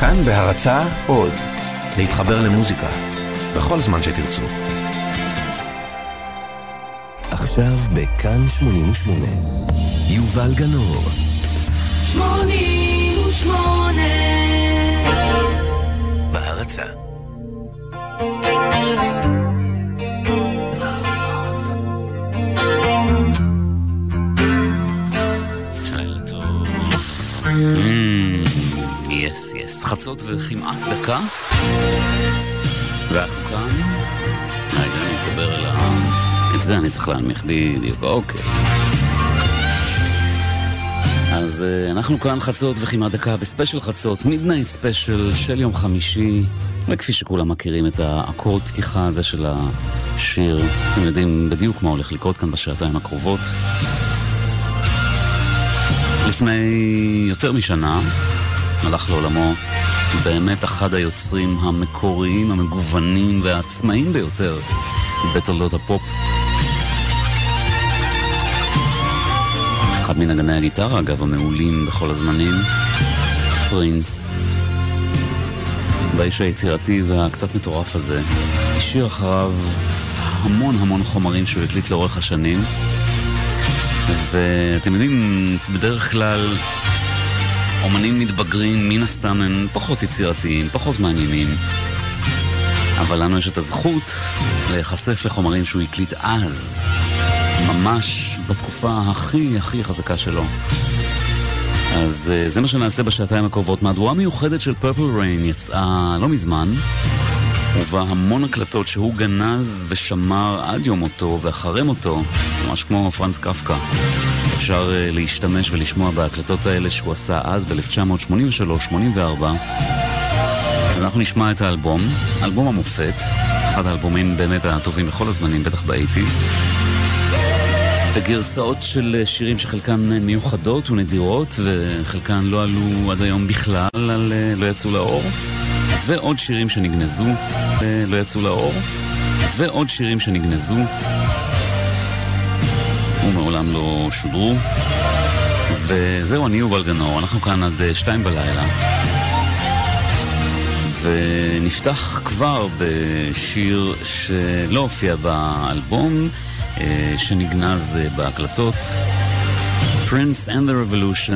כאן בהרצה עוד, להתחבר למוזיקה, בכל זמן שתרצו. עכשיו בכאן 88, יובל גנור. 88 חצות וכמעט דקה. ואנחנו כאן. רגע, אני אדבר על ה... את זה אני צריך להנמיך בדיוק, אוקיי. אז אה, אנחנו כאן חצות וכמעט דקה בספיישל חצות, midnight special של יום חמישי, וכפי שכולם מכירים את האקורד פתיחה הזה של השיר, אתם יודעים בדיוק מה הולך לקרות כאן בשעתיים הקרובות. לפני יותר משנה, הלך לעולמו באמת אחד היוצרים המקוריים, המגוונים והעצמאיים ביותר בתולדות הפופ. אחד מנגני הגיטרה, אגב, המעולים בכל הזמנים, פרינס. באיש היצירתי והקצת מטורף הזה, השאיר אחריו המון המון חומרים שהוא הקליט לאורך השנים. ואתם יודעים, בדרך כלל אומנים מתבגרים, מן הסתם הם פחות יצירתיים, פחות מעניינים. אבל לנו יש את הזכות להיחשף לחומרים שהוא הקליט אז, ממש בתקופה הכי הכי חזקה שלו. אז אה, זה מה שנעשה בשעתיים הקרובות. מהדורה מיוחדת של פרפל ריין יצאה לא מזמן, ובה המון הקלטות שהוא גנז ושמר עד יום מותו ואחרי מותו, ממש כמו פרנס קפקא. אפשר uh, להשתמש ולשמוע בהקלטות האלה שהוא עשה אז ב-1983-84. אז אנחנו נשמע את האלבום, אלבום המופת, אחד האלבומים באמת הטובים בכל הזמנים, בטח באייטיז. בגרסאות של אה, שירים שחלקן מיוחדות ונדירות, וחלקן לא עלו עד היום בכלל, על, אה, לא יצאו לאור. ועוד שירים שנגנזו, לא יצאו לאור. ועוד שירים שנגנזו ומעולם לא שודרו. וזהו, אני יובל גנור, אנחנו כאן עד אה, שתיים בלילה. ונפתח כבר בשיר שלא הופיע באלבום, אה, שנגנז אה, בהקלטות. Prince and the Revolution,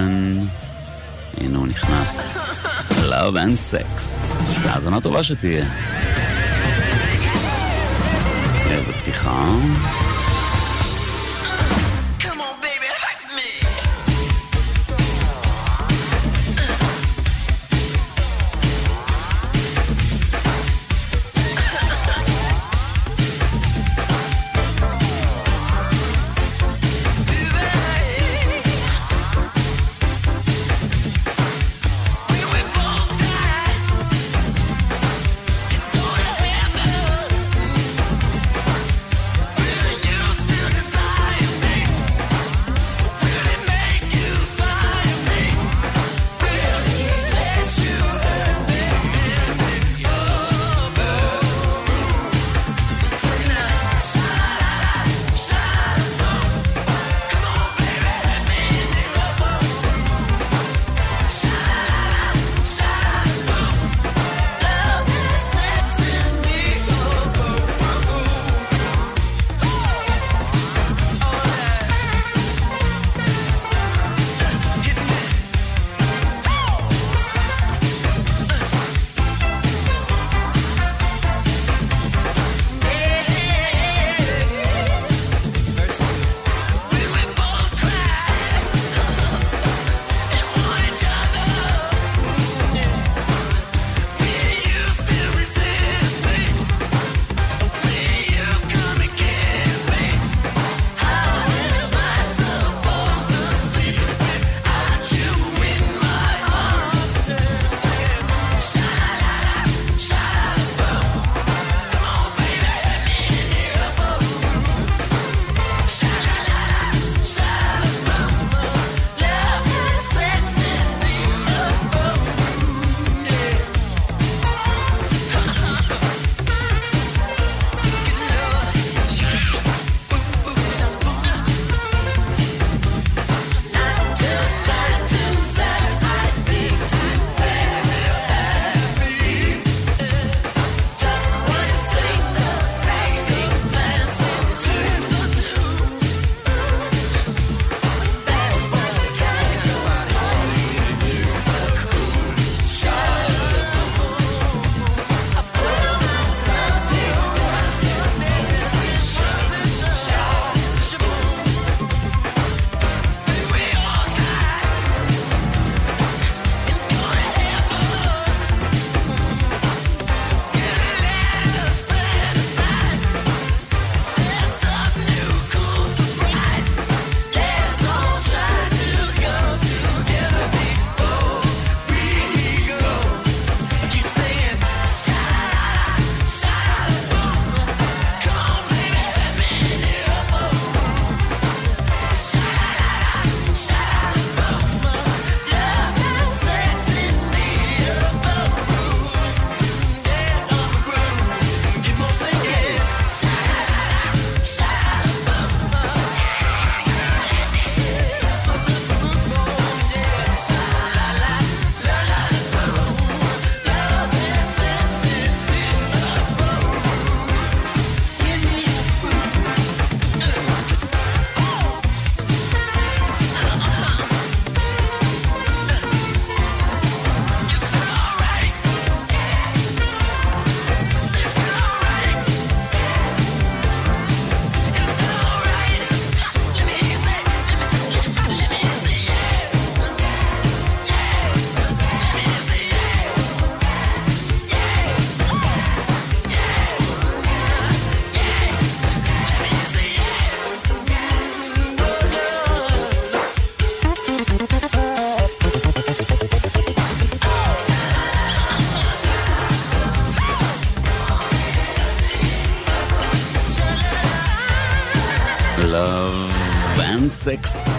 הנה הוא נכנס. Love and Sex. האזנה טובה שתהיה. איזה פתיחה.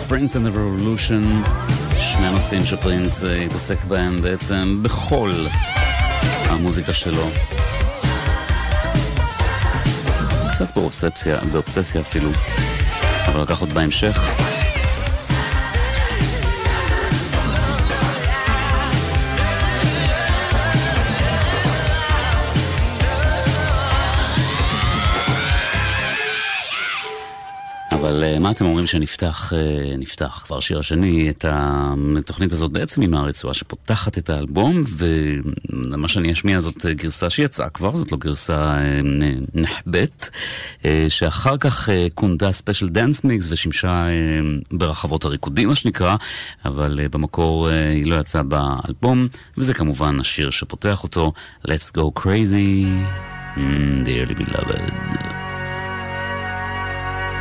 Prince and the שני נושאים שפרינס אה, התעסק בהם בעצם בכל המוזיקה שלו. קצת באובססיה, באובססיה אפילו, אבל לקח עוד בהמשך. אבל אה, מה אתם אומרים שנפתח, אה, נפתח כבר שיר השני, את התוכנית הזאת בעצם עם הרצועה שפותחת את האלבום, ומה שאני אשמיע זאת גרסה שיצאה כבר, זאת לא גרסה אה, נחבאת, שאחר כך כונתה ספיישל דאנס מיקס ושימשה ברחבות הריקודים מה שנקרא, אבל במקור היא לא יצאה באלבום, וזה כמובן השיר שפותח אותו, Let's Go Crazy, mm, Dearly Beloved.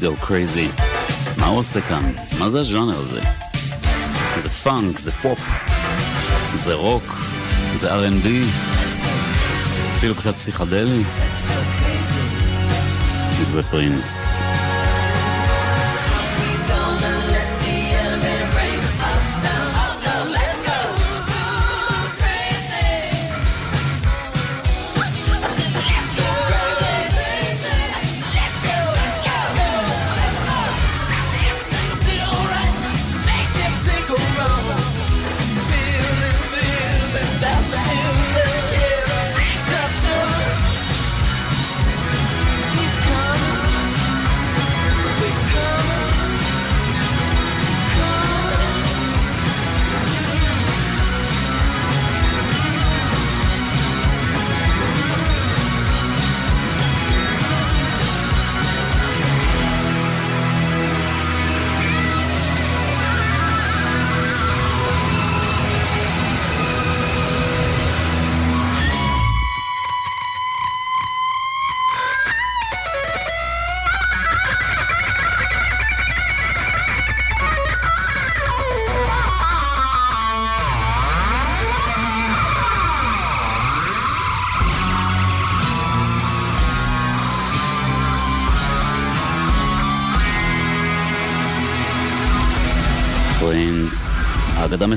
Go Crazy. מה הוא עושה כאן? מה זה הז'אנר הזה? זה פאנק, זה פופ, זה רוק, זה R&B, אפילו קצת פסיכדלי. זה פרינס.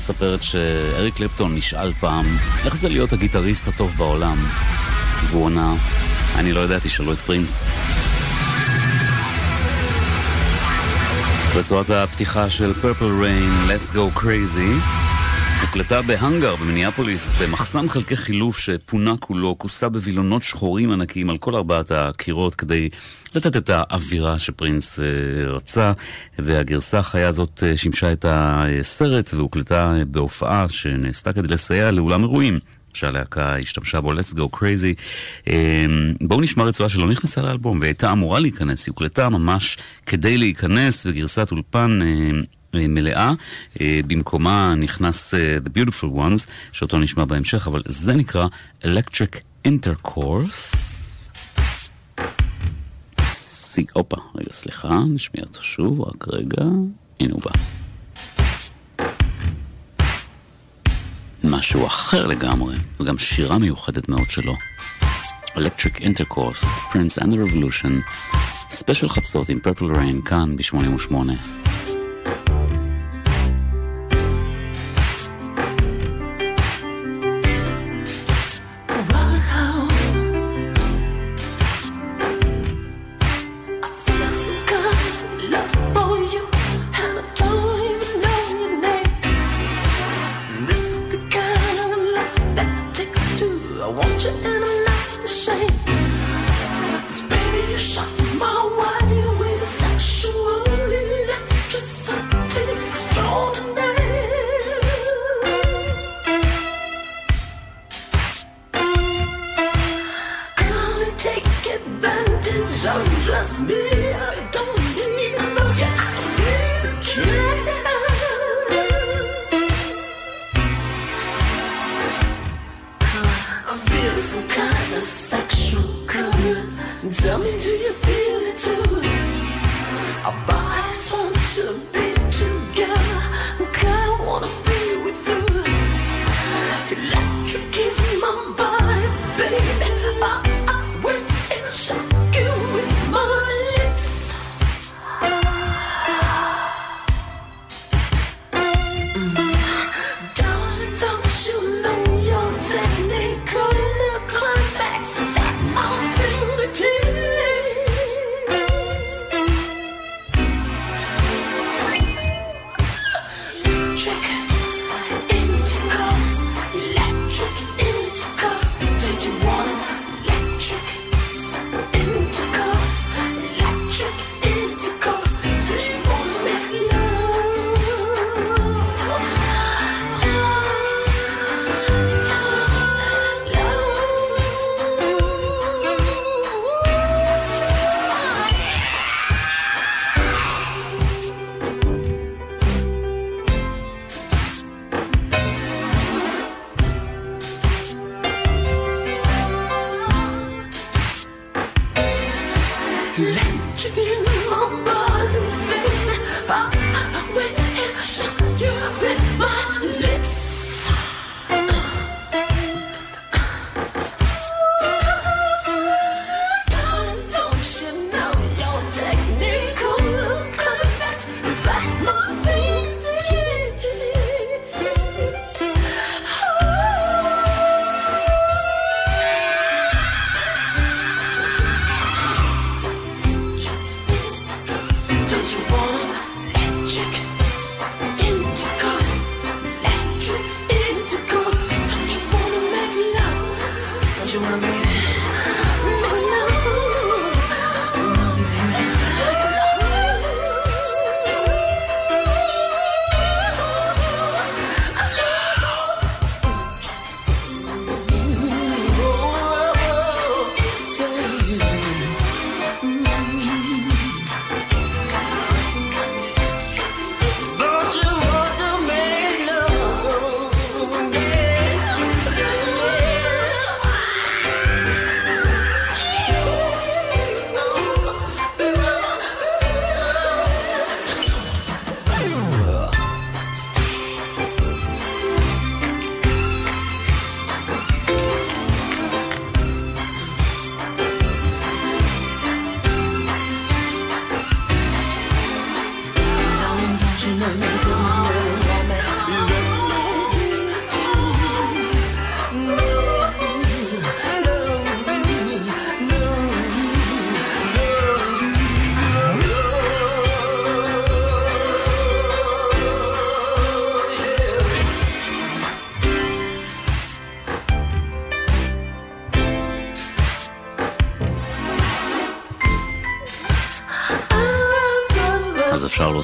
מספרת שאריק קלפטון נשאל פעם, איך זה להיות הגיטריסט הטוב בעולם? והוא ענה, אני לא יודע, תשאלו את פרינס. רצועת הפתיחה של פרפל ריין, Let's Go Crazy, הוקלטה בהאנגר במיניאפוליס, במחסן חלקי חילוף שפונה כולו, כוסה בווילונות שחורים ענקיים על כל ארבעת הקירות כדי לתת את האווירה שפרינס אה, רצה, והגרסה החיה הזאת אה, שימשה את הסרט והוקלטה בהופעה שנעשתה כדי לסייע לאולם אירועים. שהלהקה השתמשה בו, Let's Go Crazy. אה, בואו נשמע רצועה שלא נכנסה לאלבום והייתה אמורה להיכנס, היא הוקלטה ממש כדי להיכנס בגרסת אולפן מלאה. במקומה נכנס The Beautiful Ones, שאותו נשמע בהמשך, אבל זה נקרא Electric Intercourse. הופה, רגע, סליחה, נשמיע אותו שוב, רק רגע, הנה הוא בא. משהו אחר לגמרי, וגם שירה מיוחדת מאוד שלו. Electric Intercourse, Prince and the Revolution, ספיישל חצות עם פרפל ריין, כאן ב-88.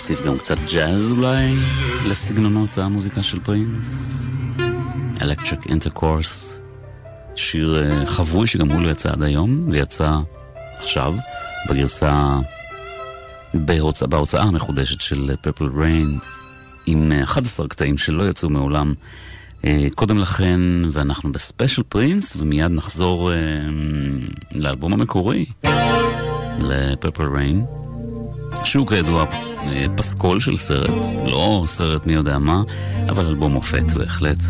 להוסיף גם קצת ג'אז אולי לסגנונות המוזיקה של פרינס. Electric Intercourse, שיר אה, חבוי שגם הוא לא יצא עד היום, ויצא עכשיו בגרסה, בהוצא, בהוצאה המחודשת של Purple Rain, עם 11 אה, קטעים שלא יצאו מעולם אה, קודם לכן, ואנחנו בספיישל פרינס, ומיד נחזור לאלבום המקורי, ל-Purple Rain, שהוא כידוע פסקול של סרט, לא סרט מי יודע מה, אבל אלבום מופת בהחלט.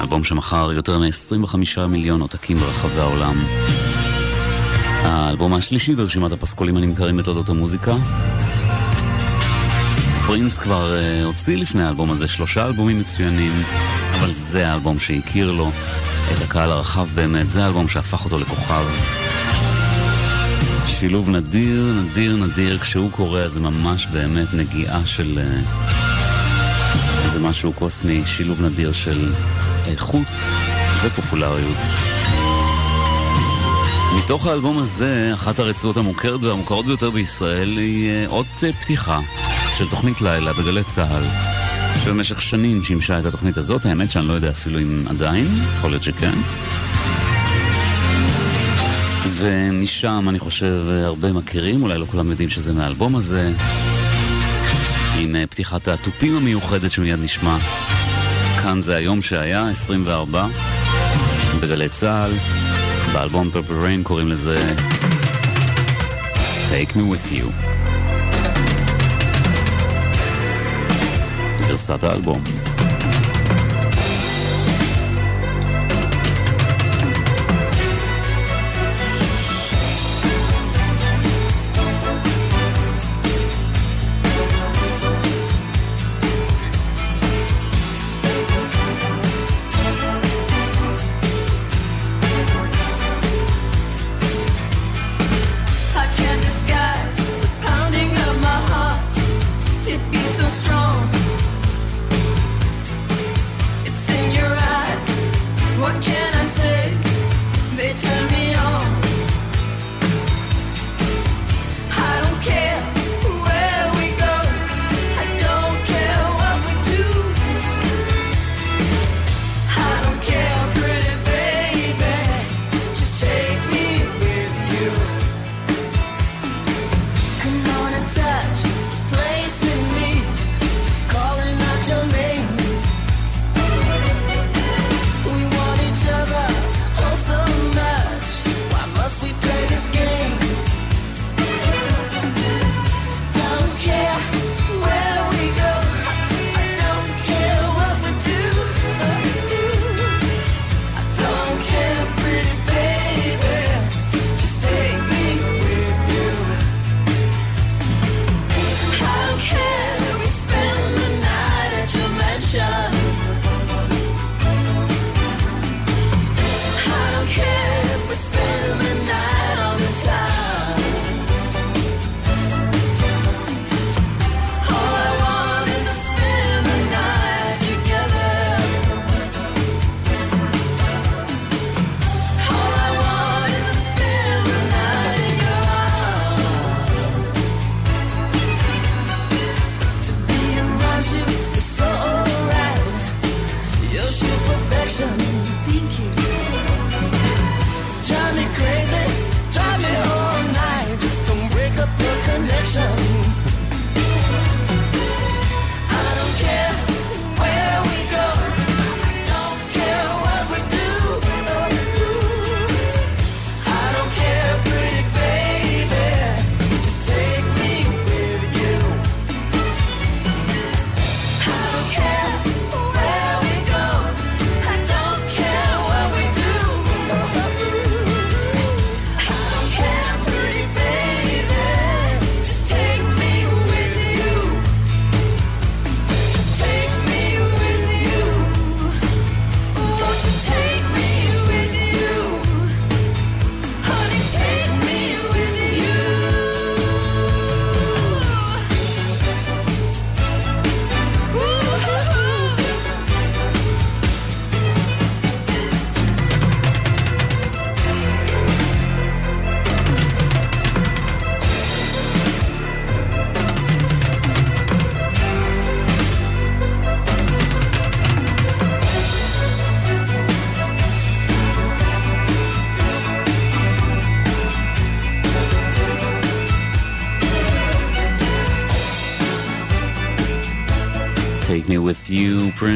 אלבום שמכר יותר מ-25 מיליון עותקים ברחבי העולם. האלבום השלישי ברשימת הפסקולים הנמכרים בתולדות המוזיקה. פרינס כבר uh, הוציא לפני האלבום הזה שלושה אלבומים מצוינים, אבל זה האלבום שהכיר לו את הקהל הרחב באמת, זה האלבום שהפך אותו לכוכב. שילוב נדיר, נדיר, נדיר, כשהוא קורא זה ממש באמת נגיעה של איזה אה, משהו קוסמי, שילוב נדיר של איכות ופופולריות. מתוך האלבום הזה, אחת הרצועות המוכרת והמוכרות ביותר בישראל היא אה, עוד פתיחה של תוכנית לילה בגלי צה"ל, שבמשך שנים שימשה את התוכנית הזאת, האמת שאני לא יודע אפילו אם עדיין, יכול להיות שכן. ומשם אני חושב הרבה מכירים, אולי לא כולם יודעים שזה מהאלבום הזה, עם אה, פתיחת התופים המיוחדת שמיד נשמע. כאן זה היום שהיה, 24, בגלי צה"ל, באלבום פרפל ריין קוראים לזה Take Me With You. גרסת האלבום.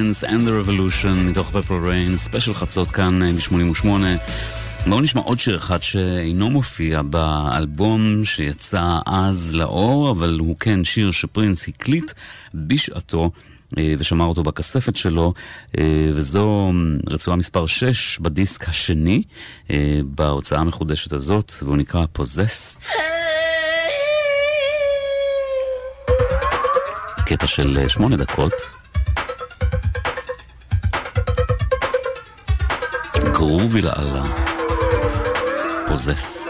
Prince and the Revolution, מתוך Purple Rain, ספיישל חצות כאן ב-88. בואו נשמע עוד שיר אחד שאינו מופיע באלבום שיצא אז לאור, אבל הוא כן שיר שפרינס הקליט בשעתו. ושמר אותו בכספת שלו, וזו רצועה מספר 6 בדיסק השני, בהוצאה המחודשת הזאת, והוא נקרא Possessed. קטע של שמונה דקות. גרובי לאללה. פוזסט.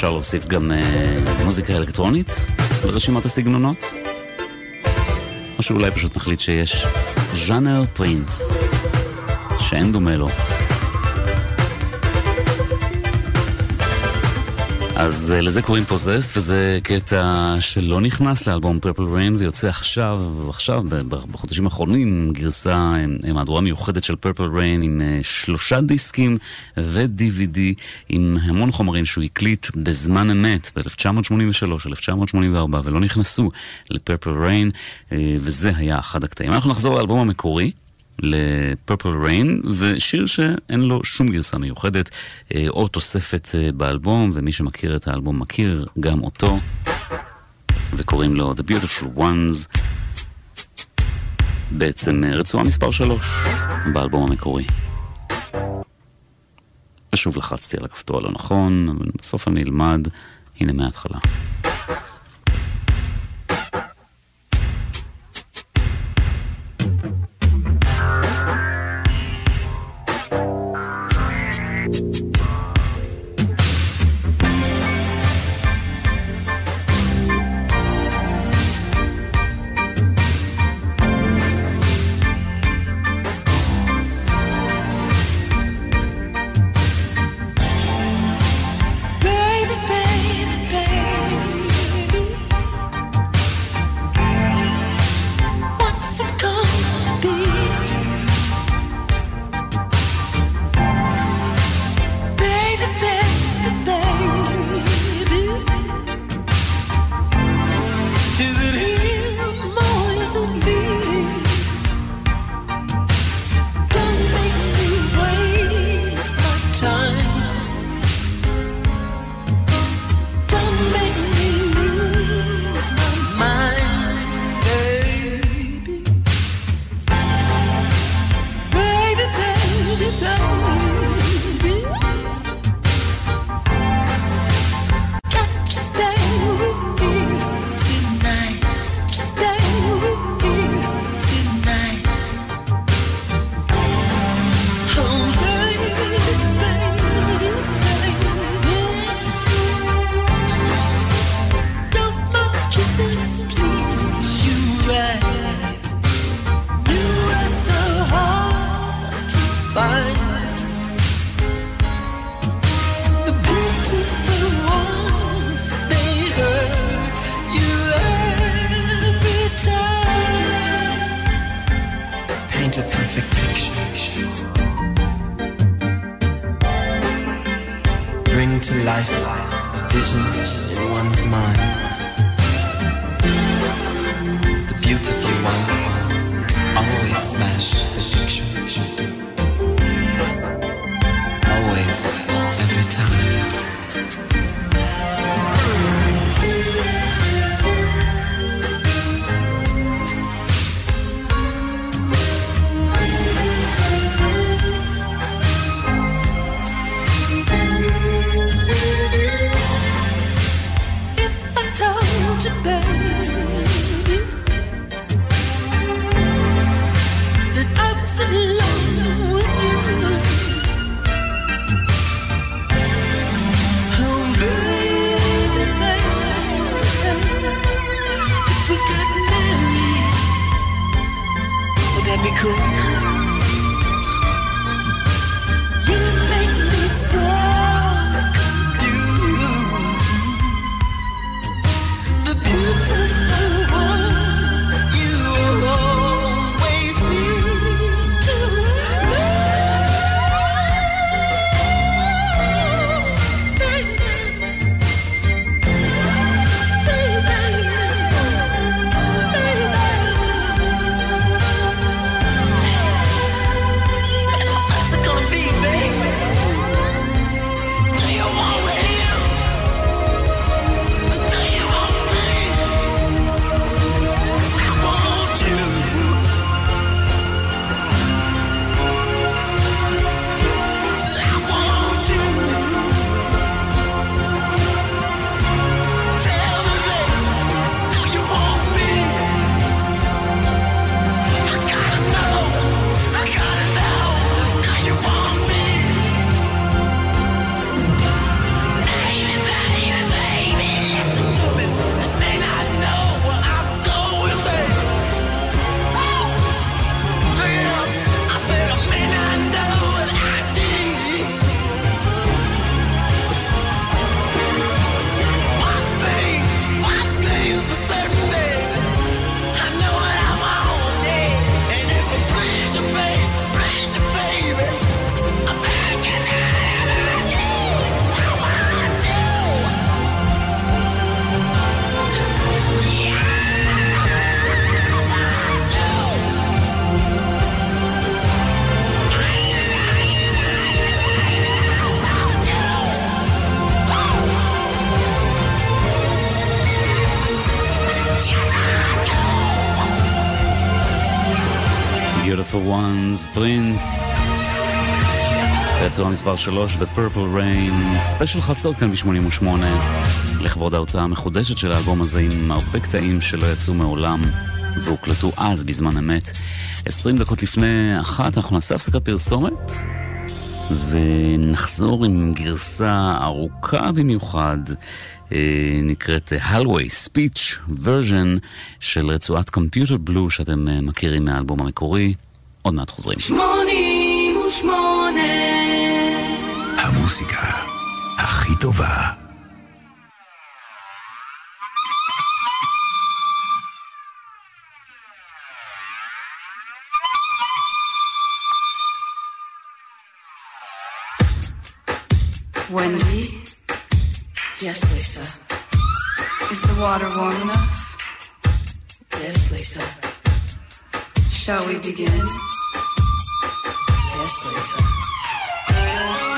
אפשר להוסיף גם uh, מוזיקה אלקטרונית ברשימת הסגנונות? או שאולי פשוט נחליט שיש ז'אנר פרינס, שאין דומה לו. אז uh, לזה קוראים פוזסט, וזה קטע שלא נכנס לאלבום פרפל ריין ויוצא עכשיו, עכשיו, בחודשים האחרונים, גרסה, אה, מהדורה מיוחדת של פרפל ריין עם uh, שלושה דיסקים ו-DVD עם המון חומרים שהוא הקליט בזמן אמת ב-1983, 1984, ולא נכנסו לפרפל ריין, וזה היה אחד הקטעים. אנחנו נחזור לאלבום המקורי. לפרפל ריין, ושיר שאין לו שום גרסה מיוחדת אה, או תוספת אה, באלבום, ומי שמכיר את האלבום מכיר גם אותו, וקוראים לו The Beautiful Ones, בעצם אה, רצועה מספר 3 באלבום המקורי. ושוב לחצתי על הכפתור הלא נכון, אבל בסוף אני אלמד, הנה מההתחלה. Beautiful ones, פרינס. רצועה מספר 3 ב-Purple Rain, ספיישל חצות כאן ב-88, לכבוד ההוצאה המחודשת של האלבום הזה עם הרבה קטעים שלא יצאו מעולם והוקלטו אז בזמן אמת. 20 דקות לפני אחת אנחנו נעשה הפסקת פרסומת ונחזור עם גרסה ארוכה במיוחד. אה, נקראת Hallway Speech version של רצועת קומפיוטר בלו שאתם אה, מכירים מהאלבום המקורי. עוד מעט חוזרים. שמונים ושמונה המוסיקה הכי טובה. Wendy? Yes, Lisa. Is the water warm enough? Yes, Lisa. Shall we begin? Yes, Lisa.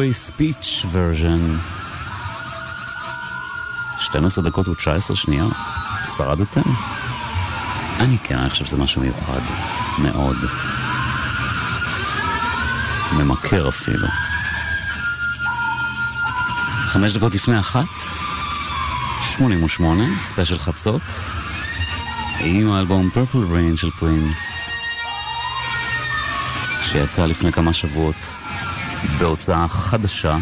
Hallway Speech version 12 דקות ו-19 שניות, שרדתם? אני כן, אני חושב שזה משהו מיוחד, מאוד. ממכר אפילו. חמש דקות לפני אחת, 88, ספיישל חצות, עם האלבום Purple Rain של פרינס, שיצא לפני כמה שבועות בהוצאה חדשה,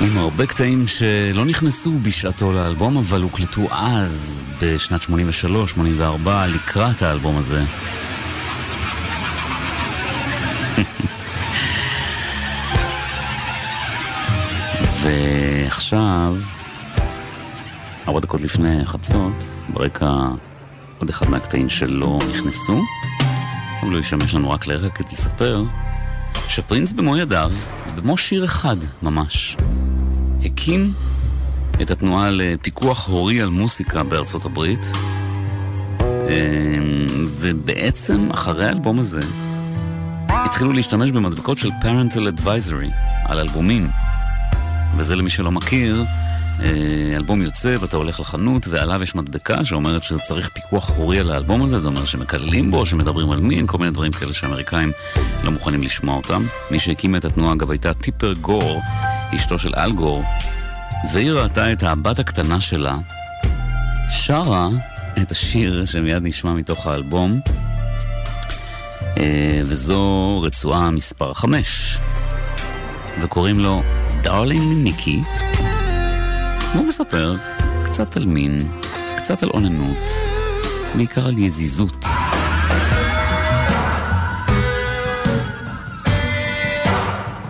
עם הרבה קטעים שלא נכנסו בשעתו לאלבום, אבל הוקלטו אז, בשנת 83-84, לקראת האלבום הזה. ועכשיו, ארבע דקות לפני חצות, ברקע עוד אחד מהקטעים שלא נכנסו, הוא ישמש לנו רק לרקע כדי לספר שפרינס במו ידיו, במו שיר אחד ממש, הקים את התנועה לפיקוח הורי על מוסיקה בארצות הברית, אמ, ובעצם אחרי האלבום הזה התחילו להשתמש במדבקות של parental advisory על אלבומים. וזה למי שלא מכיר, אה, אלבום יוצא ואתה הולך לחנות ועליו יש מדבקה שאומרת שצריך פיקוח הורי על האלבום הזה, זה אומר שמקללים בו, שמדברים על מין, כל מיני דברים כאלה שהאמריקאים לא מוכנים לשמוע אותם. מי שהקימה את התנועה אגב הייתה טיפר גור, אשתו של אל גור, והיא ראתה את הבת הקטנה שלה שרה את השיר שמיד נשמע מתוך האלבום, אה, וזו רצועה מספר 5, וקוראים לו דארלינג ניקי, והוא מספר קצת על מין, קצת על אוננות, בעיקר על יזיזות.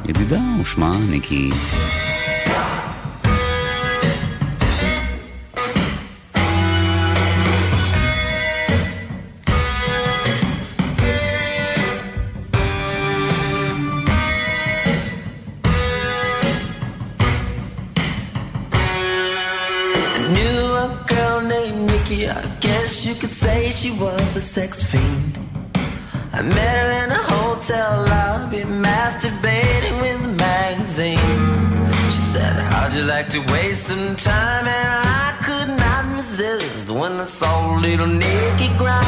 ידידה ושמה ניקי. Like to waste some time? And I could not resist when I saw little Nikki grind.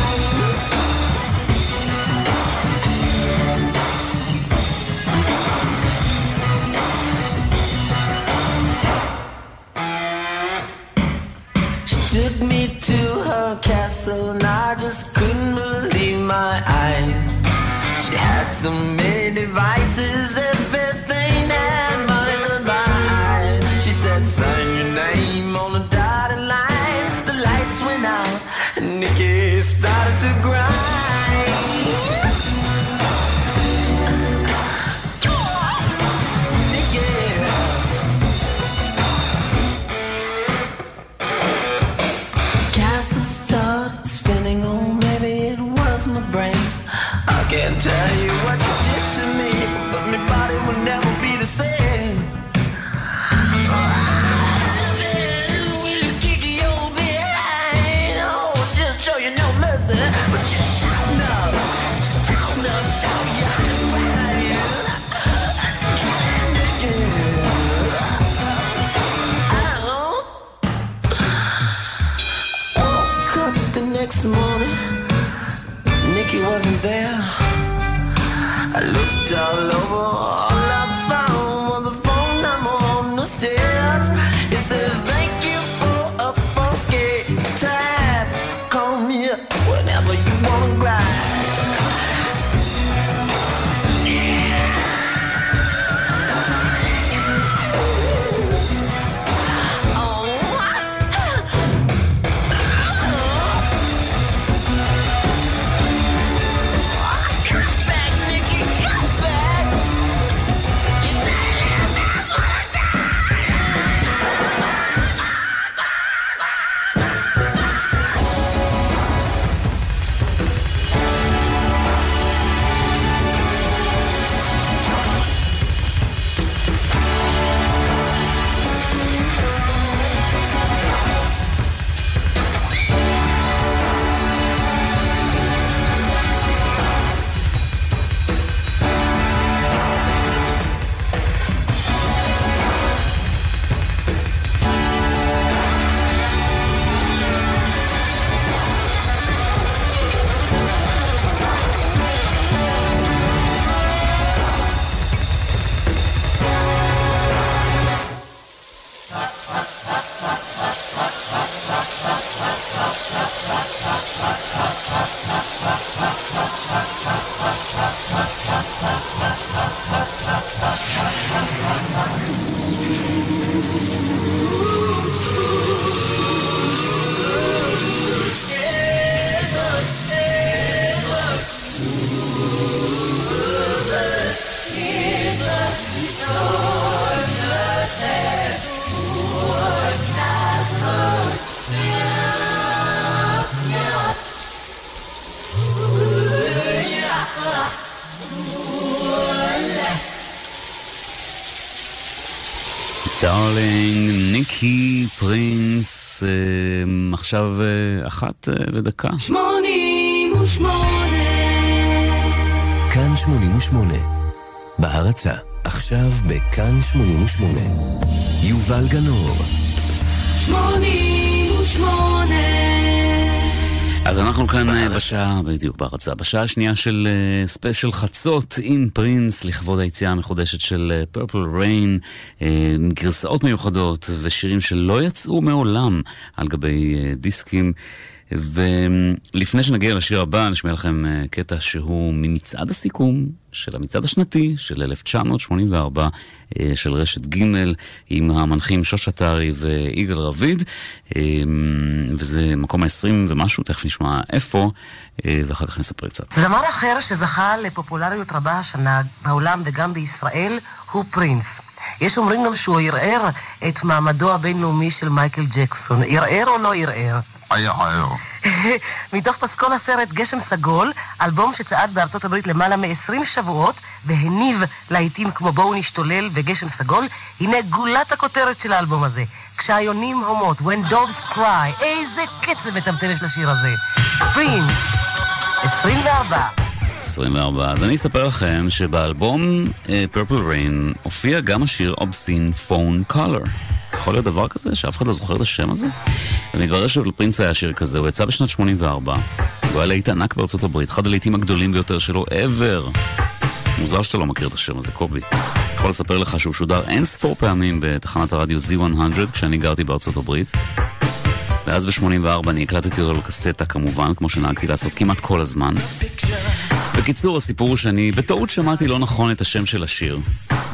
עכשיו אה, אחת אה, ודקה. שמונים ושמונה. כאן 88. בהרצה, עכשיו בכאן 88. יובל גנור, שמונים ושמונה. אז אנחנו כאן אה, בשעה, בדיוק בהרצה, בשעה השנייה של אה, ספיישל חצות עם פרינס לכבוד היציאה המחודשת של Purple Rain, גרסאות מיוחדות ושירים שלא יצאו מעולם על גבי אה, דיסקים. ולפני שנגיע לשיר הבא, נשמיע לכם אה, קטע שהוא ממצעד הסיכום של המצעד השנתי של 1984 אה, של רשת ג' עם המנחים שוש עטרי ויגאל רביד, אה, וזה מקום ה-20 ומשהו, תכף נשמע איפה, ואחר כך נספר קצת. זמר אחר שזכה לפופולריות רבה השנה בעולם וגם בישראל הוא פרינס. יש אומרים גם שהוא ערער את מעמדו הבינלאומי של מייקל ג'קסון. ערער או לא ערער? היה ער. מתוך פסקול הסרט גשם סגול, אלבום שצעד בארצות הברית למעלה מ-20 שבועות והניב להיטים כמו בואו נשתולל וגשם סגול, הנה גולת הכותרת של האלבום הזה. כשהיונים הומות, When Doves Cry, איזה קצב מטמטם יש לשיר הזה. פרינס, 24. 24. אז אני אספר לכם שבאלבום uh, Purple Rain הופיע גם השיר Obscene Phone Color. יכול להיות דבר כזה שאף אחד לא זוכר את השם הזה? ומתברר שלפרינס היה שיר כזה, הוא יצא בשנת 84, הוא היה להיט ענק בארצות הברית, אחד הלהיטים הגדולים ביותר שלו ever. מוזר שאתה לא מכיר את השם הזה, קובי. יכול לספר לך שהוא שודר אין ספור פעמים בתחנת הרדיו Z100 כשאני גרתי בארצות הברית. ואז ב-84 אני הקלטתי אותו לקסטה כמובן, כמו שנהגתי לעשות כמעט כל הזמן. בקיצור, הסיפור הוא שאני בטעות שמעתי לא נכון את השם של השיר.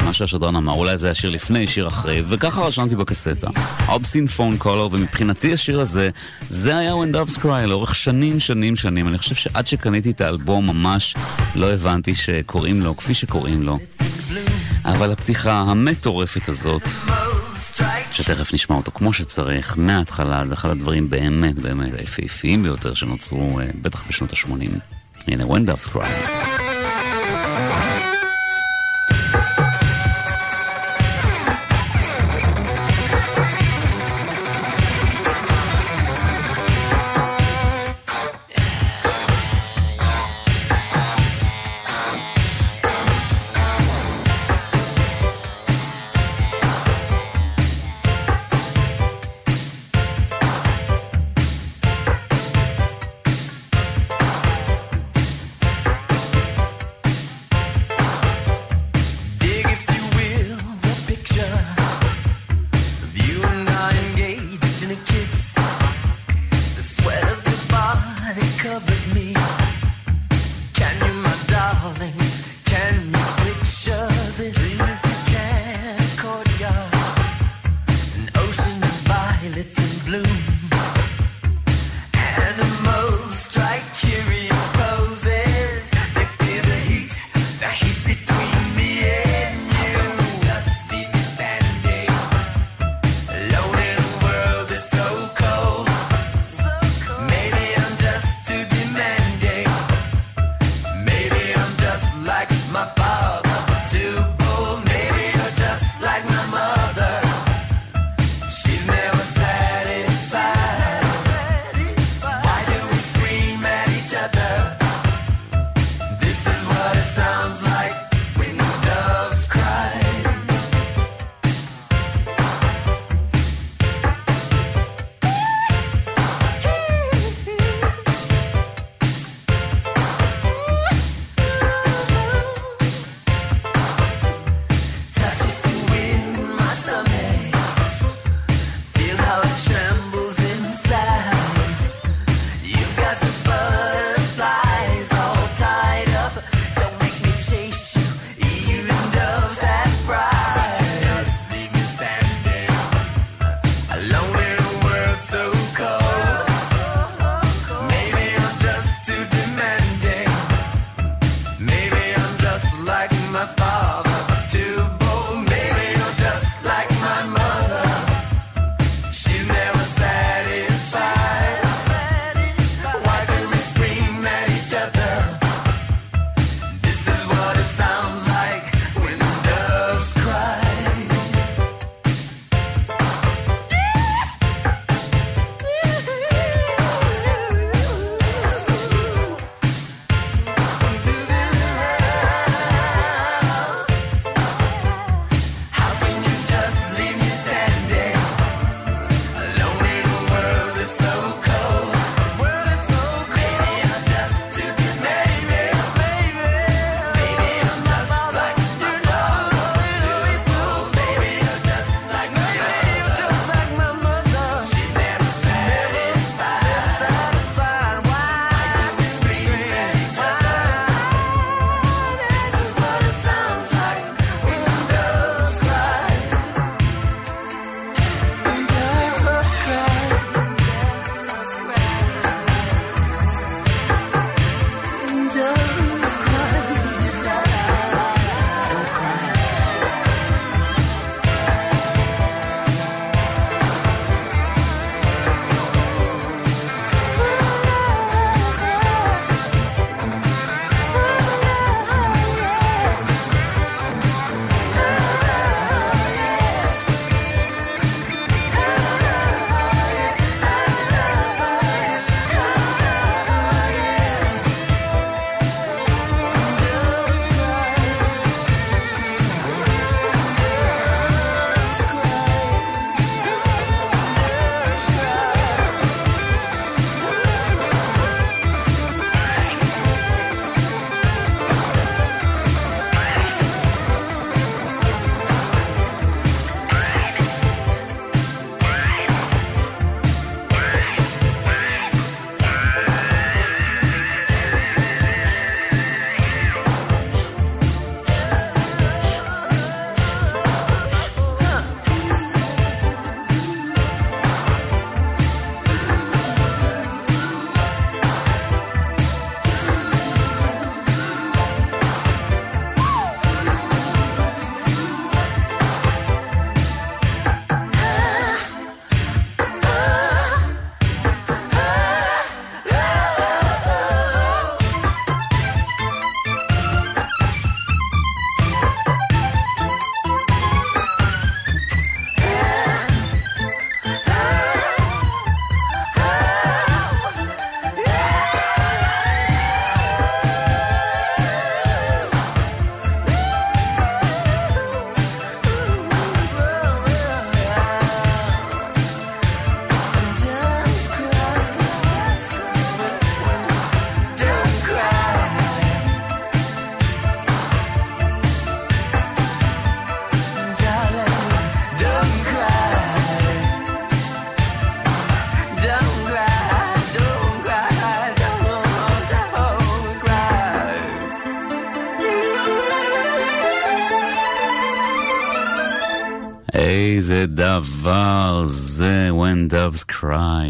מה שהשדרן אמר, אולי זה היה שיר לפני, שיר אחרי, וככה רשמתי בקסטה. אובסין פון קולר, ומבחינתי השיר הזה, זה היה When Doves Cry לאורך שנים, שנים, שנים. אני חושב שעד שקניתי את האלבום ממש לא הבנתי שקוראים לו כפי שקוראים לו. אבל הפתיחה המטורפת הזאת, שתכף נשמע אותו כמו שצריך, מההתחלה, זה אחד הדברים באמת באמת היפהפיים ביותר שנוצרו, אה, בטח בשנות ה-80. הנה, When Doves Cry.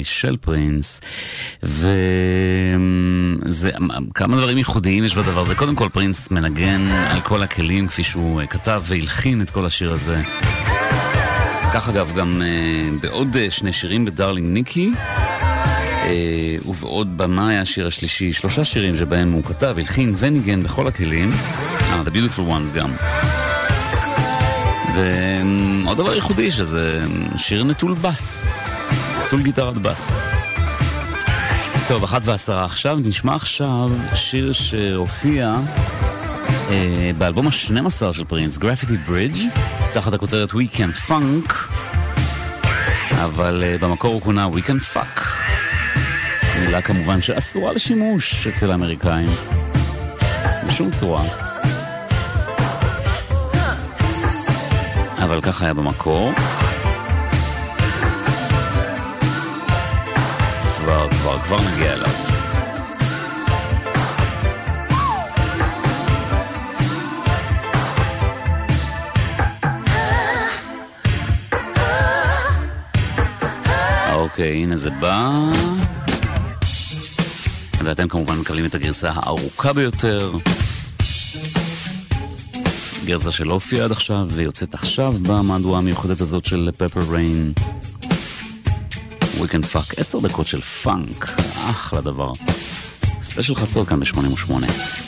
של פרינס וזה כמה דברים ייחודיים יש בדבר הזה. קודם כל פרינס מנגן על כל הכלים כפי שהוא אה, כתב והלחין את כל השיר הזה. כך אגב גם אה, בעוד אה, שני שירים בדרלינג ניקי ובעוד במאי השיר השלישי, שלושה שירים שבהם הוא כתב, הלחין וניגן בכל הכלים, אה, The Beautiful Ones גם. ועוד דבר ייחודי שזה שיר נטול בס, נטול גיטרת בס. טוב, אחת ועשרה עכשיו, נשמע עכשיו שיר שהופיע אה, באלבום ה-12 של פרינס, גרפיטי ברידג', תחת הכותרת We Can Funk, אבל אה, במקור הוא כונה We Can Fuck. מילה כמובן שאסורה לשימוש אצל האמריקאים. בשום צורה. אבל ככה היה במקור. כבר, כבר, נגיע אליו. אוקיי, הנה זה בא. ואתם כמובן מקבלים את הגרסה הארוכה ביותר. גרסה שלא הופיעה עד עכשיו ויוצאת עכשיו במהדורה המיוחדת הזאת של Purple Rain. We can fuck עשר דקות של פאנק, אחלה דבר. ספיישל חצות כאן ב-88.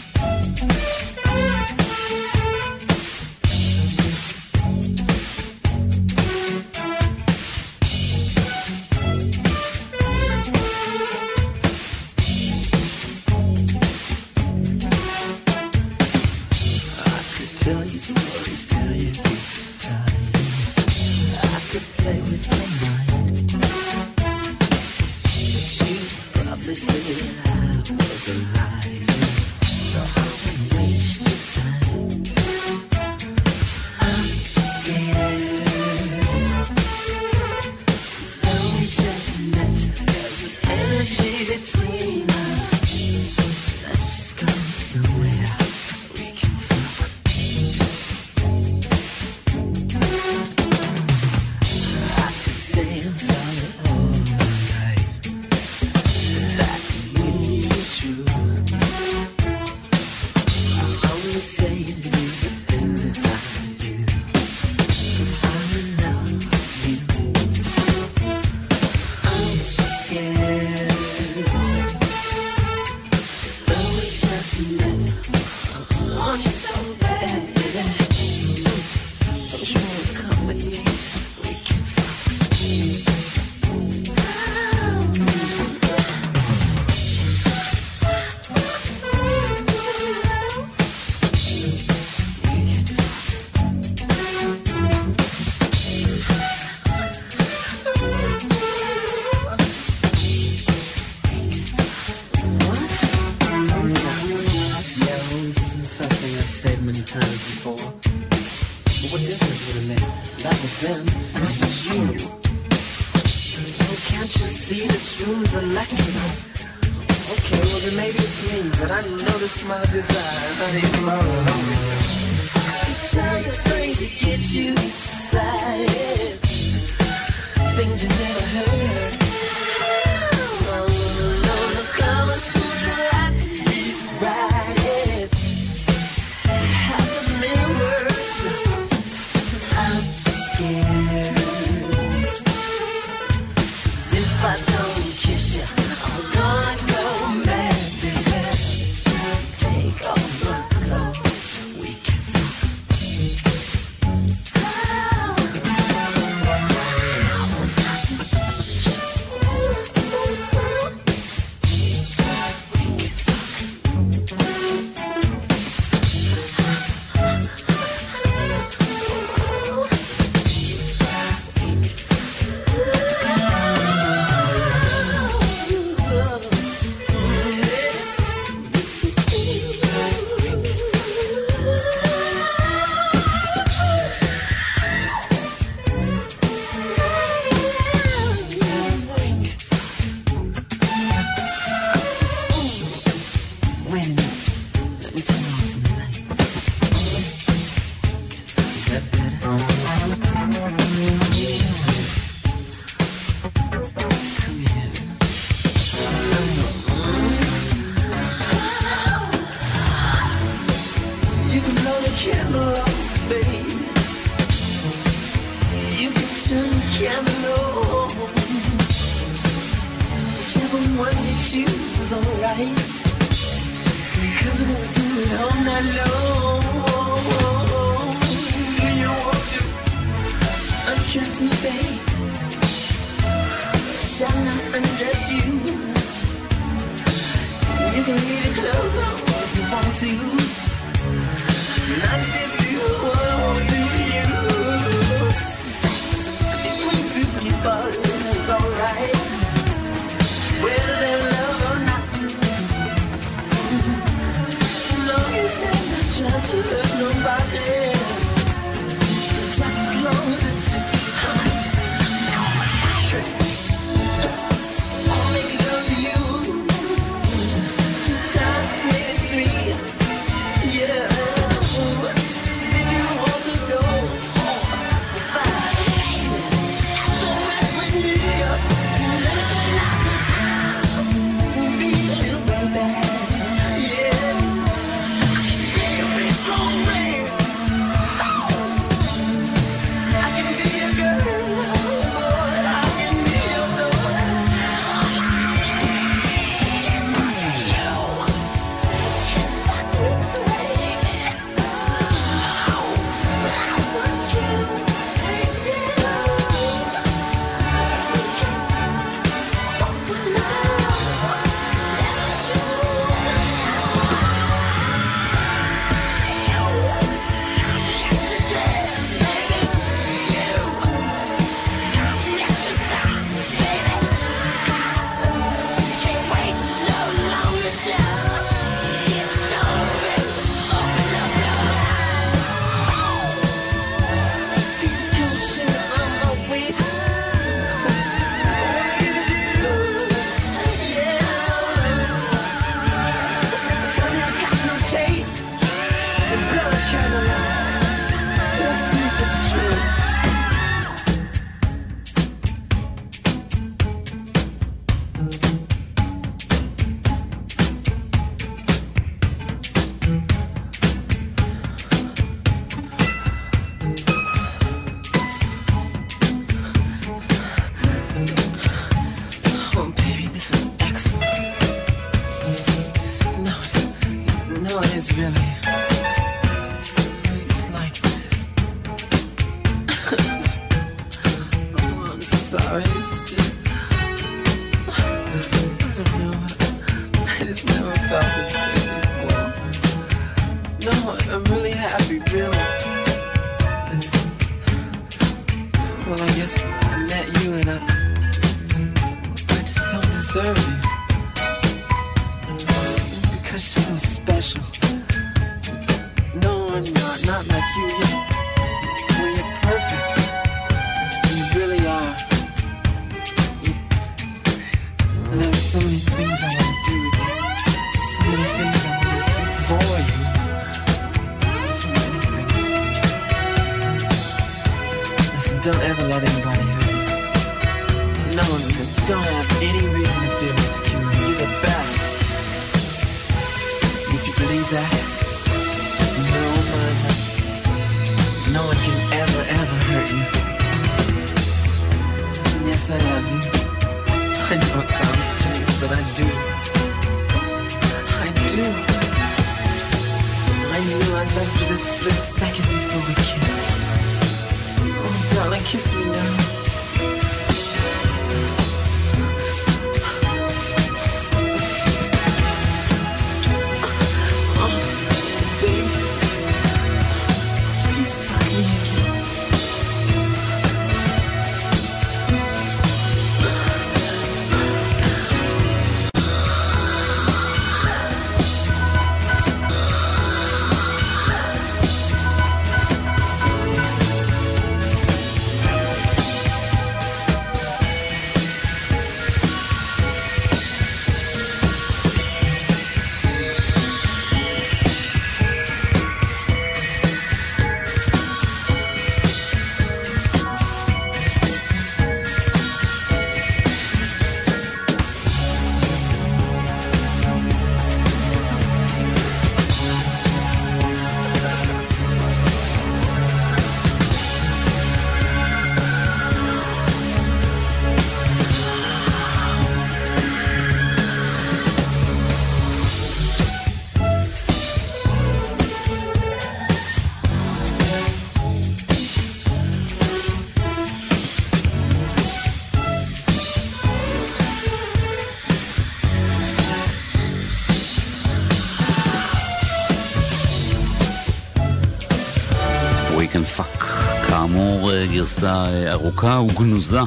גרסה אה, ארוכה וגנוזה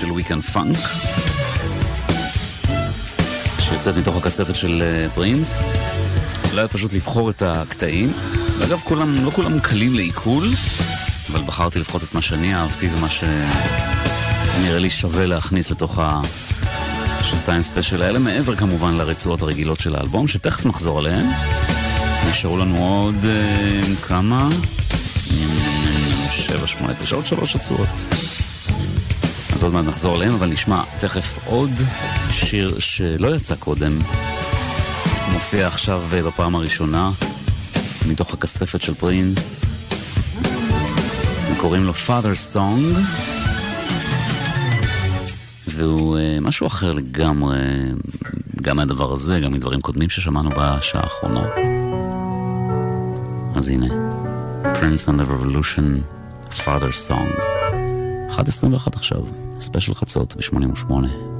של Weekend Funk, שיוצאת מתוך הכספת של אה, פרינס. אולי היה פשוט לבחור את הקטעים. ואגב, כולם, לא כולם קלים לעיכול, אבל בחרתי לפחות את מה שאני אהבתי ומה שנראה לי שווה להכניס לתוך השנתיים ספיישל האלה, מעבר כמובן לרצועות הרגילות של האלבום, שתכף נחזור עליהן. נשארו לנו עוד אה, כמה? שבע, שמונה, תשע, עוד שלוש רצועות. אז עוד מעט נחזור אליהם, אבל נשמע תכף עוד שיר שלא יצא קודם. מופיע עכשיו אה, בפעם הראשונה, מתוך הכספת של פרינס. קוראים לו Father Song. והוא uh, משהו אחר לגמרי, גם מהדבר הזה, גם מדברים קודמים ששמענו בשעה האחרונה. אז הנה, Prince and the Revolution, Father Song. 1.21 עכשיו, ספיישל חצות ב-88.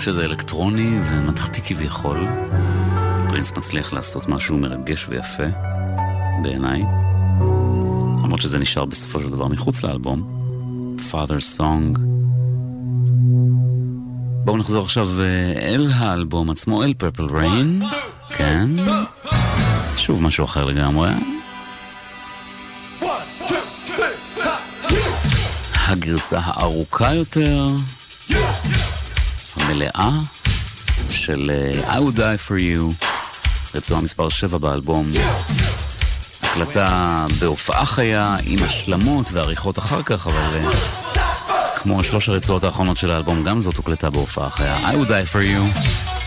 כשזה אלקטרוני ומתכתי כביכול. פרינס מצליח לעשות משהו מרגש ויפה, בעיניי. למרות שזה נשאר בסופו של דבר מחוץ לאלבום. Father's Song. בואו נחזור עכשיו אה, אל האלבום עצמו, אל פרפל ריין. כן. שוב משהו אחר לגמרי. הגרסה הארוכה יותר, המלאה, של אה, I would die for you, רצועה מספר 7 באלבום. הקלטה בהופעה חיה, עם השלמות ועריכות אחר כך, אבל אה, כמו שלוש הרצועות האחרונות של האלבום, גם זאת הוקלטה בהופעה חיה. I would die for you.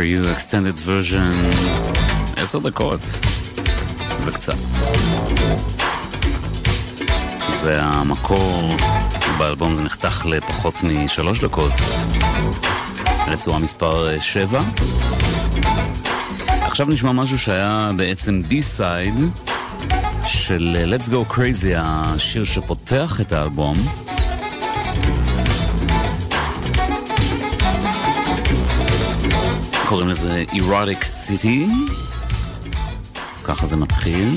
for You, extended version, עשר דקות וקצת. זה המקור, באלבום זה נחתך לפחות משלוש דקות, לצורה מספר שבע. עכשיו נשמע משהו שהיה בעצם בי-סייד של Let's Go Crazy, השיר שפותח את האלבום. קוראים לזה Erotic City. ככה זה מתחיל.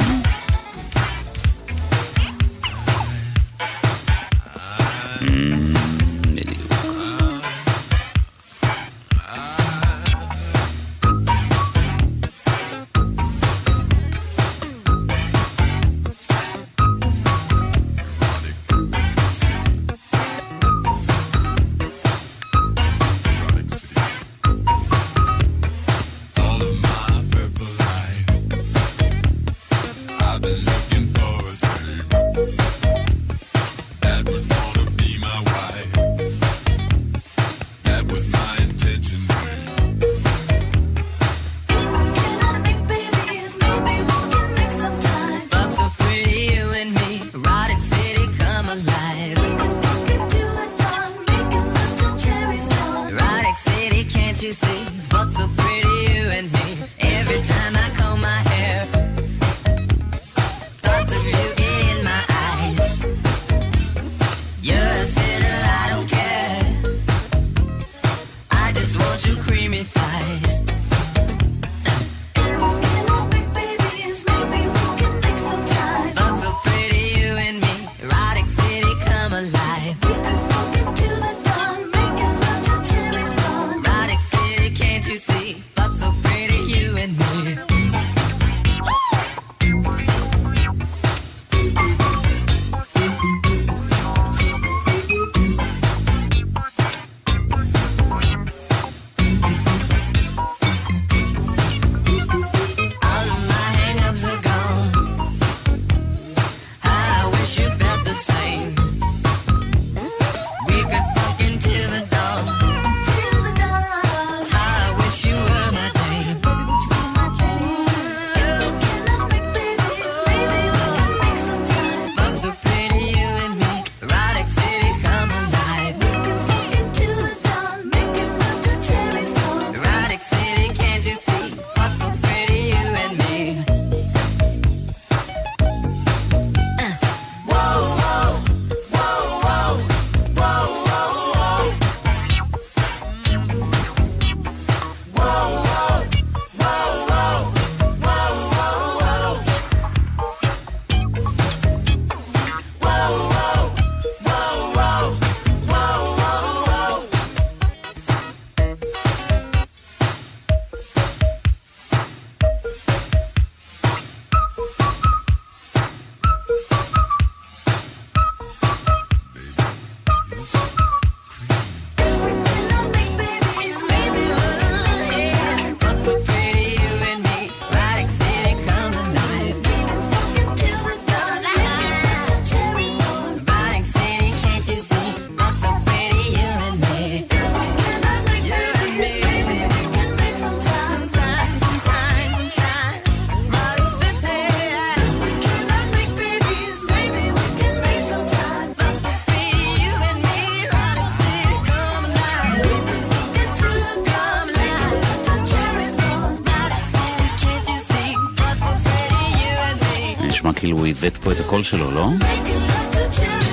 כאילו הוא עיוות פה את הקול שלו, לא?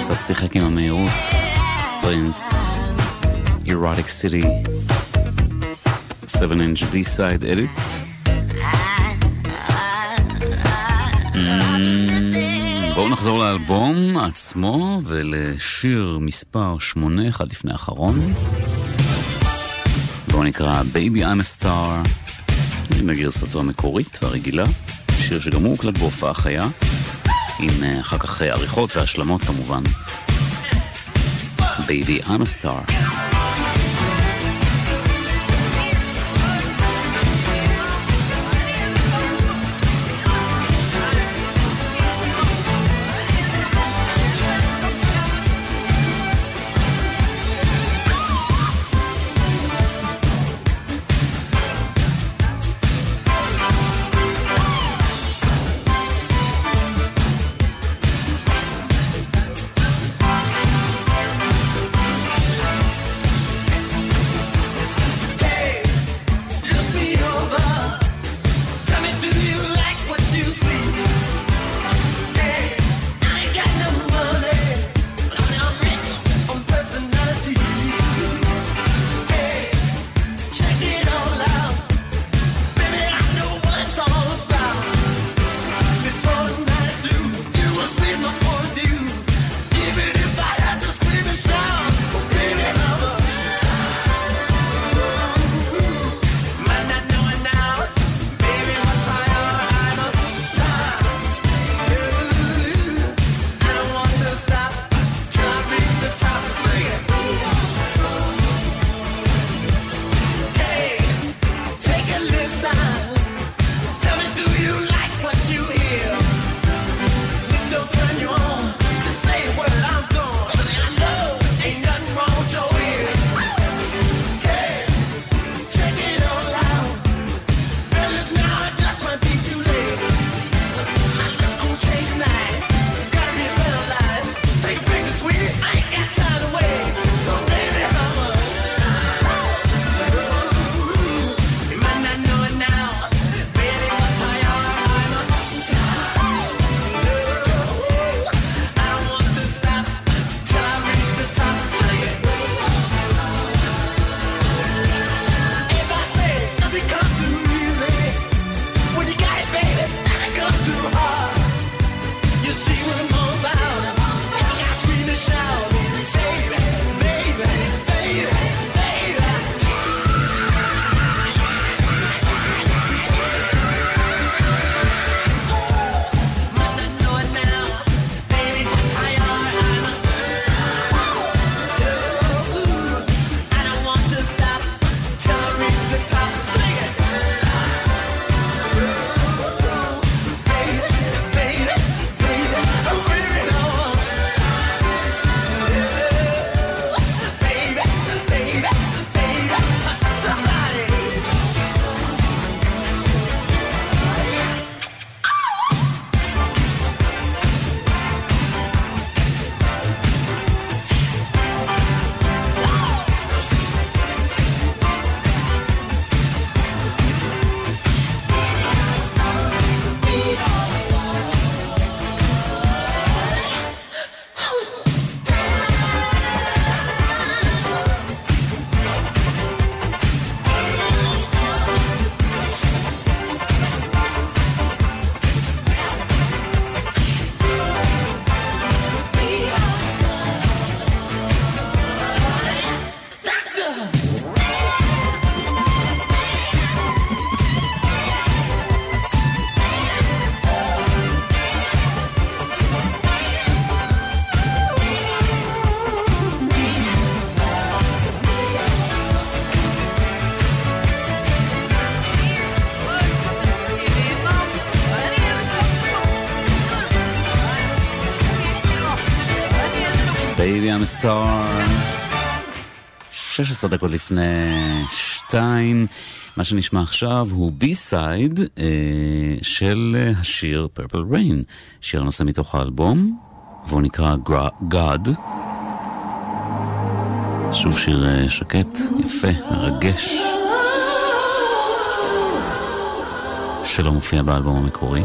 קצת שיחק עם המהירות. פרינס, Erotic City, 7 inch B-side edit. בואו נחזור לאלבום עצמו ולשיר מספר 8, אחד לפני האחרון. הוא נקרא Baby I'm a Star, עם הגרסתו המקורית והרגילה, שיר שגם הוא הוקלט בהופעה חיה. עם אה, אחר כך אה, עריכות והשלמות כמובן. Baby, I'm a star. A Star. 16 דקות לפני שתיים. מה שנשמע עכשיו הוא בי-סייד אה, של אה, השיר Purple Rain, שיר הנושא מתוך האלבום, והוא נקרא God. שוב שיר אה, שקט, יפה, מרגש, שלא מופיע באלבום המקורי.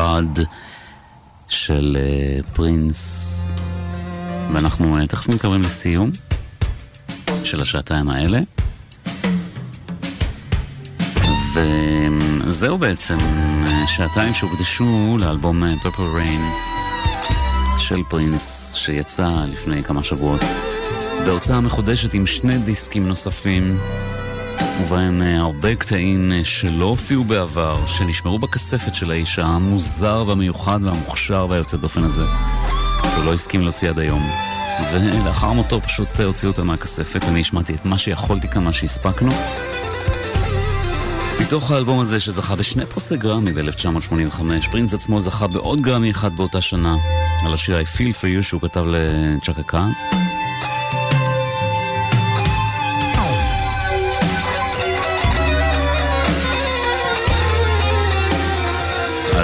God של אה, פרינס, ואנחנו אה, תכף מתקרבים לסיום של השעתיים האלה. וזהו בעצם, אה, שעתיים שהוקדשו לאלבום Purple Rain של פרינס, שיצא לפני כמה שבועות, בהוצאה מחודשת עם שני דיסקים נוספים, ובהם אה, הרבה קטעים אה, שלא הופיעו בעבר, שנשמרו בכספת של האיש המוזר והמיוחד והמוכשר והיוצא דופן הזה, שהוא לא הסכים להוציא עד היום. ולאחר מותו פשוט אה, הוציאו אותה מהכספת, אני השמעתי את מה שיכולתי כאן, מה שהספקנו. מתוך האלבום הזה שזכה בשני פרסי גרמי ב-1985, פרינס עצמו זכה בעוד גרמי אחד באותה שנה, על השיר I Feel For You שהוא כתב לצ'קה קאן.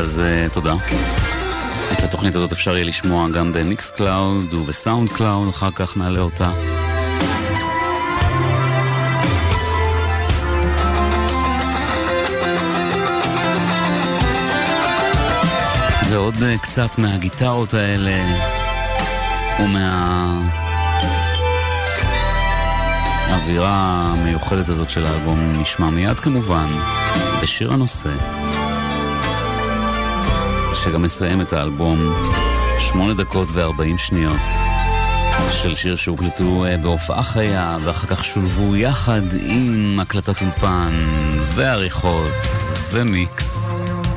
אז אה, תודה. את התוכנית הזאת אפשר יהיה לשמוע גם ב Mixcloud וב SoundCloud, אחר כך נעלה אותה. ועוד אה, קצת מהגיטרות האלה ומה... האווירה המיוחדת הזאת של האלבום נשמע מיד כמובן בשיר הנושא שגם מסיים את האלבום שמונה דקות וארבעים שניות של שיר שהוקלטו אה, בהופעה חיה ואחר כך שולבו יחד עם הקלטת אולפן ועריכות ומיקס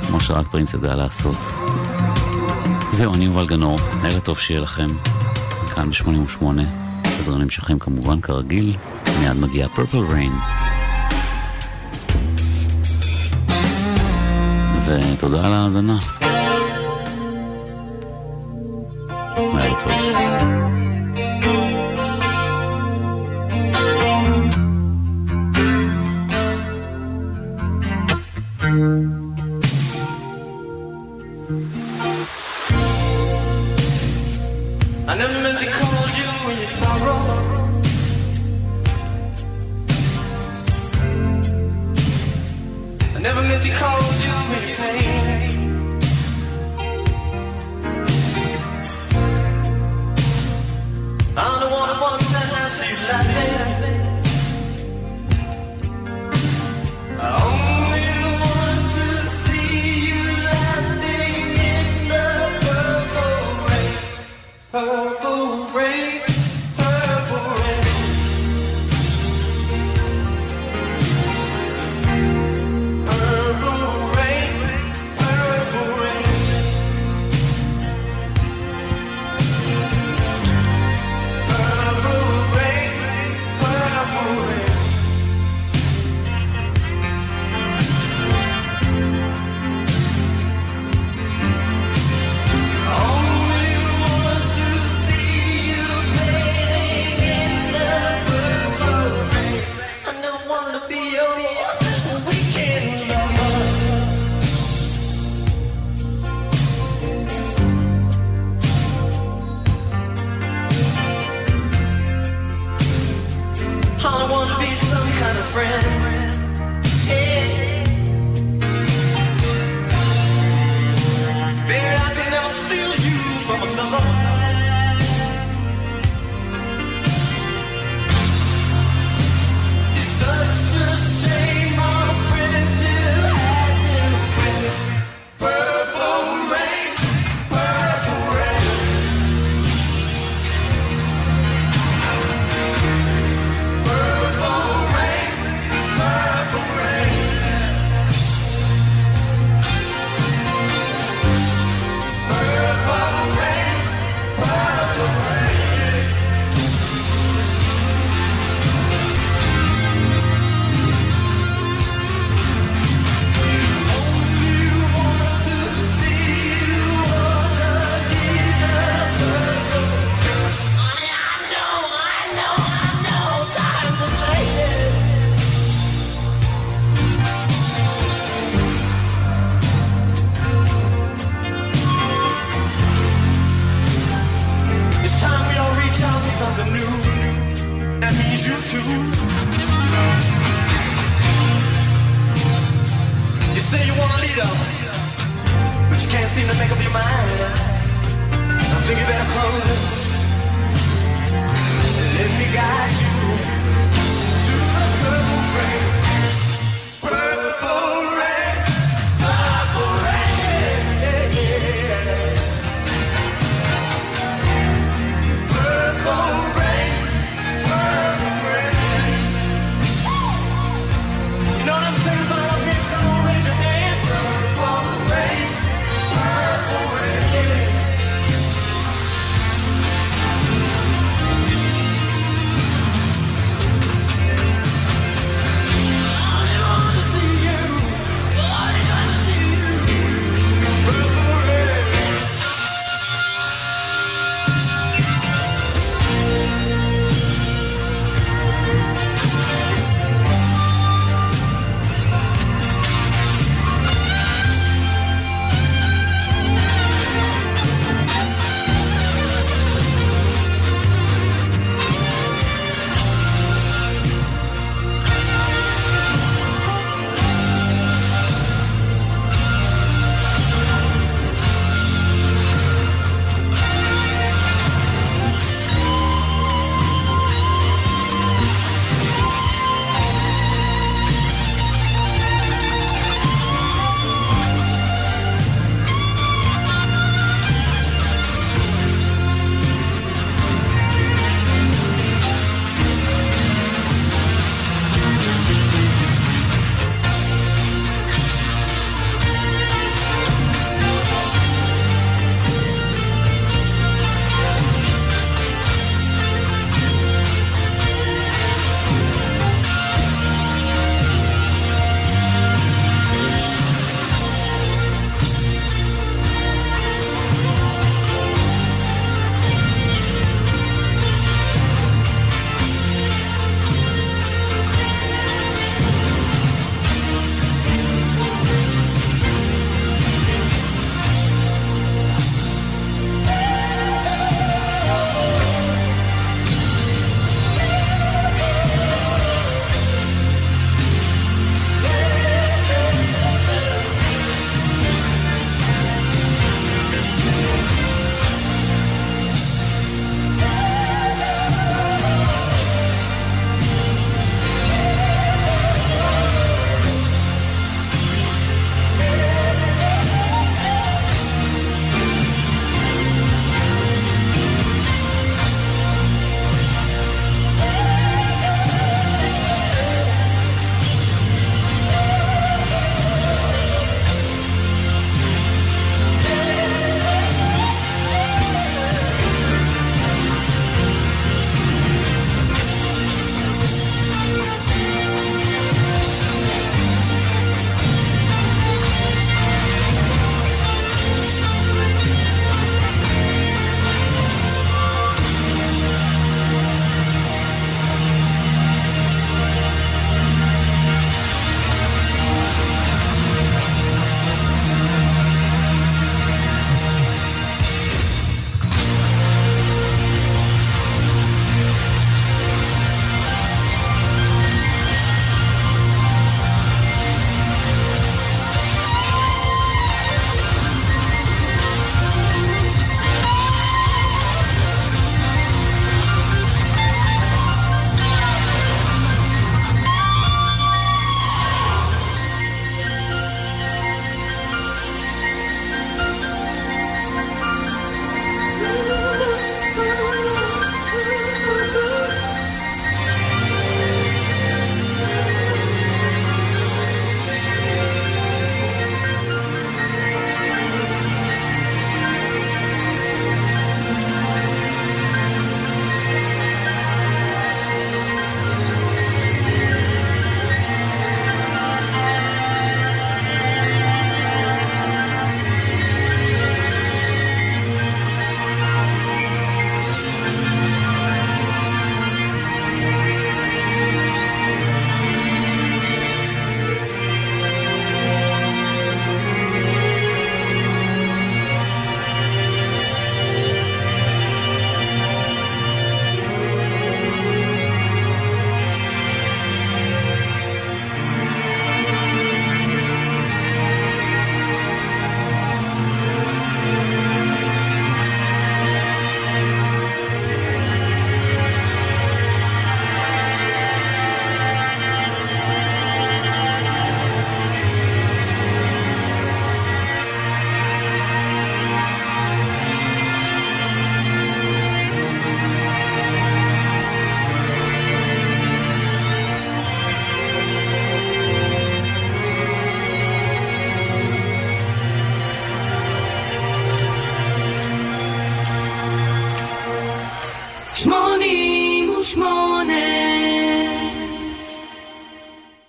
כמו שרק פרינס יודע לעשות. זהו, אני יובל גנור, לילה טוב שיהיה לכם כאן ב-88 שדרנים נמשכים כמובן כרגיל מיד מגיע פרפל ריין ותודה על ההאזנה. לילה טוב.